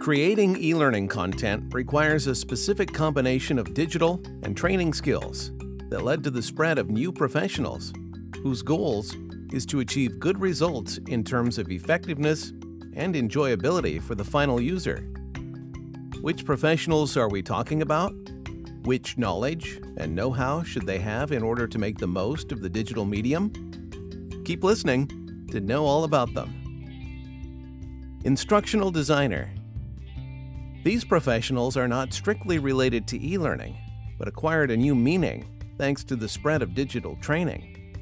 Creating e-learning content requires a specific combination of digital and training skills that led to the spread of new professionals whose goals is to achieve good results in terms of effectiveness and enjoyability for the final user. Which professionals are we talking about? Which knowledge and know-how should they have in order to make the most of the digital medium? Keep listening to know all about them. Instructional Designer These professionals are not strictly related to e-learning, but acquired a new meaning thanks to the spread of digital training.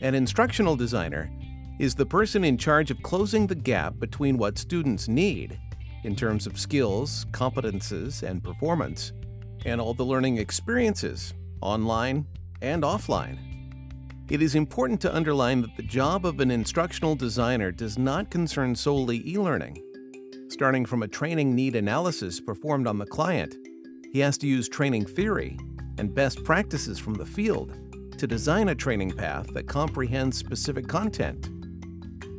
An instructional designer is the person in charge of closing the gap between what students need in terms of skills, competences, and performance, and all the learning experiences, online and offline. It is important to underline that the job of an instructional designer does not concern solely e-learning. Starting from a training need analysis performed on the client, he has to use training theory and best practices from the field to design a training path that comprehends specific content.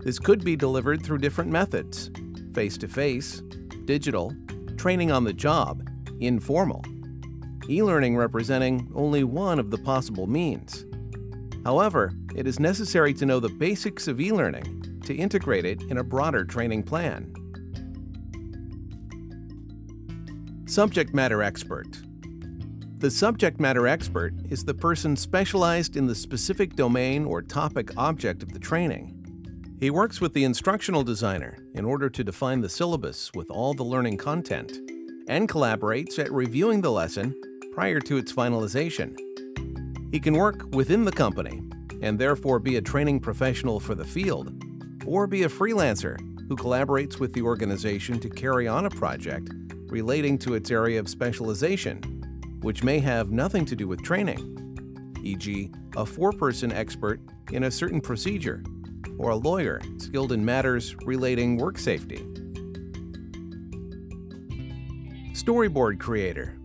This could be delivered through different methods face to face, digital, training on the job, informal. E learning representing only one of the possible means. However, it is necessary to know the basics of e learning to integrate it in a broader training plan. Subject Matter Expert The subject matter expert is the person specialized in the specific domain or topic object of the training. He works with the instructional designer in order to define the syllabus with all the learning content and collaborates at reviewing the lesson prior to its finalization. He can work within the company and therefore be a training professional for the field, or be a freelancer who collaborates with the organization to carry on a project relating to its area of specialization, which may have nothing to do with training, e.g., a four person expert in a certain procedure, or a lawyer skilled in matters relating work safety. Storyboard Creator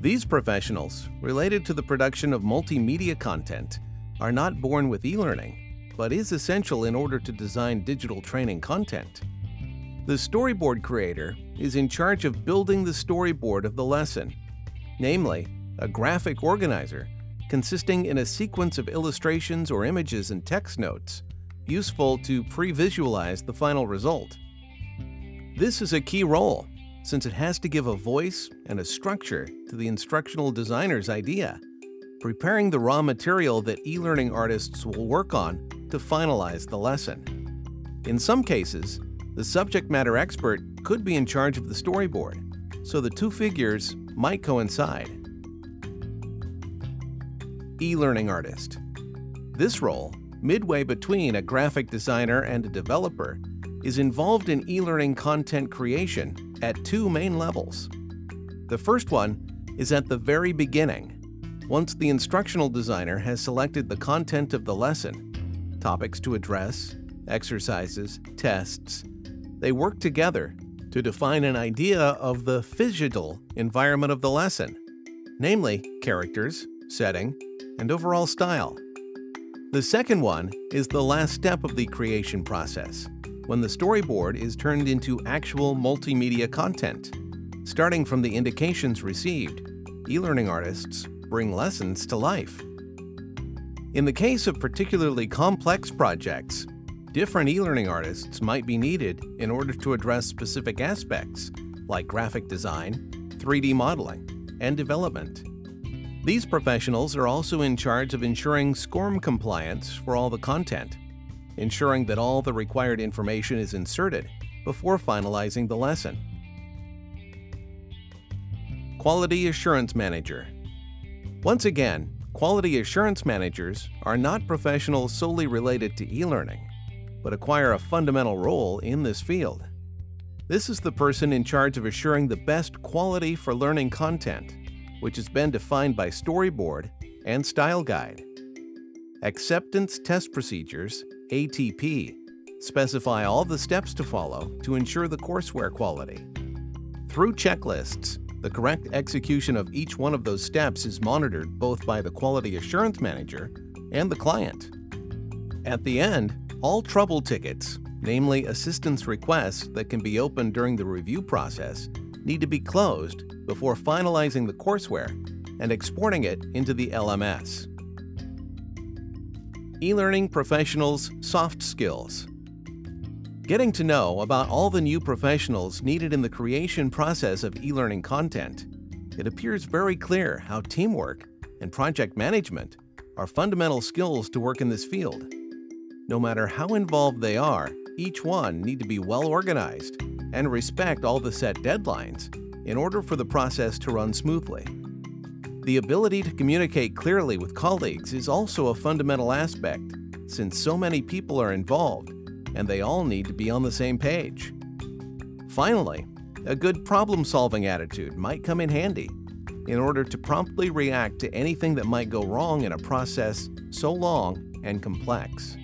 these professionals, related to the production of multimedia content, are not born with e-learning, but is essential in order to design digital training content. The storyboard creator is in charge of building the storyboard of the lesson, namely, a graphic organizer consisting in a sequence of illustrations or images and text notes, useful to pre-visualize the final result. This is a key role since it has to give a voice and a structure to the instructional designer's idea, preparing the raw material that e-learning artists will work on to finalize the lesson. In some cases, the subject matter expert could be in charge of the storyboard, so the two figures might coincide. E-learning artist. This role, midway between a graphic designer and a developer, is involved in e-learning content creation at two main levels. The first one is at the very beginning, once the instructional designer has selected the content of the lesson, topics to address, exercises, tests. They work together to define an idea of the physical environment of the lesson, namely characters, setting, and overall style. The second one is the last step of the creation process, when the storyboard is turned into actual multimedia content. Starting from the indications received, e-learning artists bring lessons to life. In the case of particularly complex projects, different e-learning artists might be needed in order to address specific aspects like graphic design, 3D modeling, and development. These professionals are also in charge of ensuring SCORM compliance for all the content ensuring that all the required information is inserted before finalizing the lesson. Quality Assurance Manager Once again, quality assurance managers are not professionals solely related to e-learning, but acquire a fundamental role in this field. This is the person in charge of assuring the best quality for learning content, which has been defined by Storyboard and Style Guide. Acceptance test procedures ATP, specify all the steps to follow to ensure the courseware quality. Through checklists, the correct execution of each one of those steps is monitored both by the Quality Assurance Manager and the client. At the end, all trouble tickets, namely assistance requests that can be opened during the review process, need to be closed before finalizing the courseware and exporting it into the LMS. E-Learning Professionals Soft Skills Getting to know about all the new professionals needed in the creation process of e-learning content, it appears very clear how teamwork and project management are fundamental skills to work in this field. No matter how involved they are, each one need to be well organized and respect all the set deadlines in order for the process to run smoothly. The ability to communicate clearly with colleagues is also a fundamental aspect since so many people are involved and they all need to be on the same page. Finally, a good problem solving attitude might come in handy in order to promptly react to anything that might go wrong in a process so long and complex.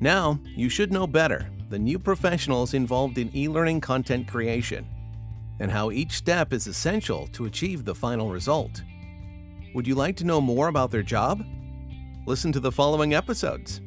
Now, you should know better the new professionals involved in e learning content creation and how each step is essential to achieve the final result. Would you like to know more about their job? Listen to the following episodes.